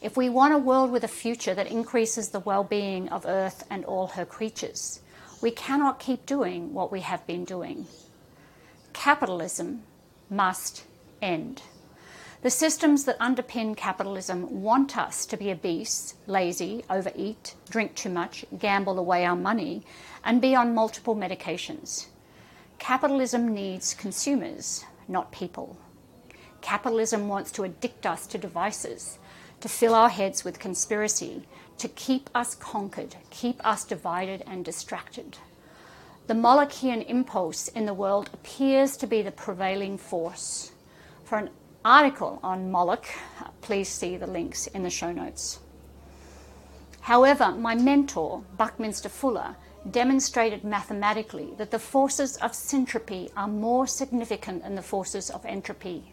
If we want a world with a future that increases the well being of Earth and all her creatures, we cannot keep doing what we have been doing. Capitalism must end. The systems that underpin capitalism want us to be obese, lazy, overeat, drink too much, gamble away our money, and be on multiple medications. Capitalism needs consumers, not people. Capitalism wants to addict us to devices, to fill our heads with conspiracy, to keep us conquered, keep us divided and distracted. The Molochian impulse in the world appears to be the prevailing force. For an article on Moloch, please see the links in the show notes. However, my mentor, Buckminster Fuller, demonstrated mathematically that the forces of syntropy are more significant than the forces of entropy.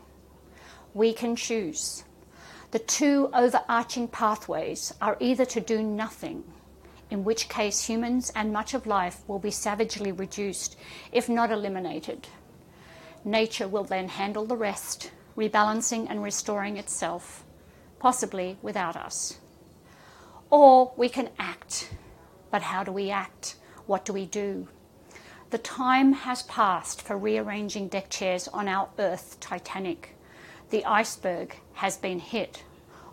We can choose. The two overarching pathways are either to do nothing, in which case humans and much of life will be savagely reduced, if not eliminated. Nature will then handle the rest, rebalancing and restoring itself, possibly without us. Or we can act. But how do we act? What do we do? The time has passed for rearranging deck chairs on our Earth Titanic. The iceberg has been hit,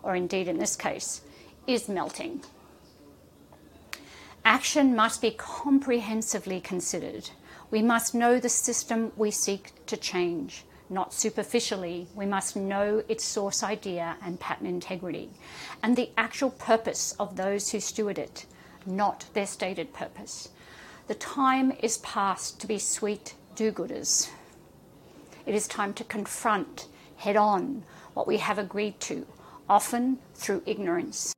or indeed in this case, is melting. Action must be comprehensively considered. We must know the system we seek to change not superficially. We must know its source idea and pattern integrity, and the actual purpose of those who steward it, not their stated purpose. The time is past to be sweet do gooders. It is time to confront head on what we have agreed to, often through ignorance.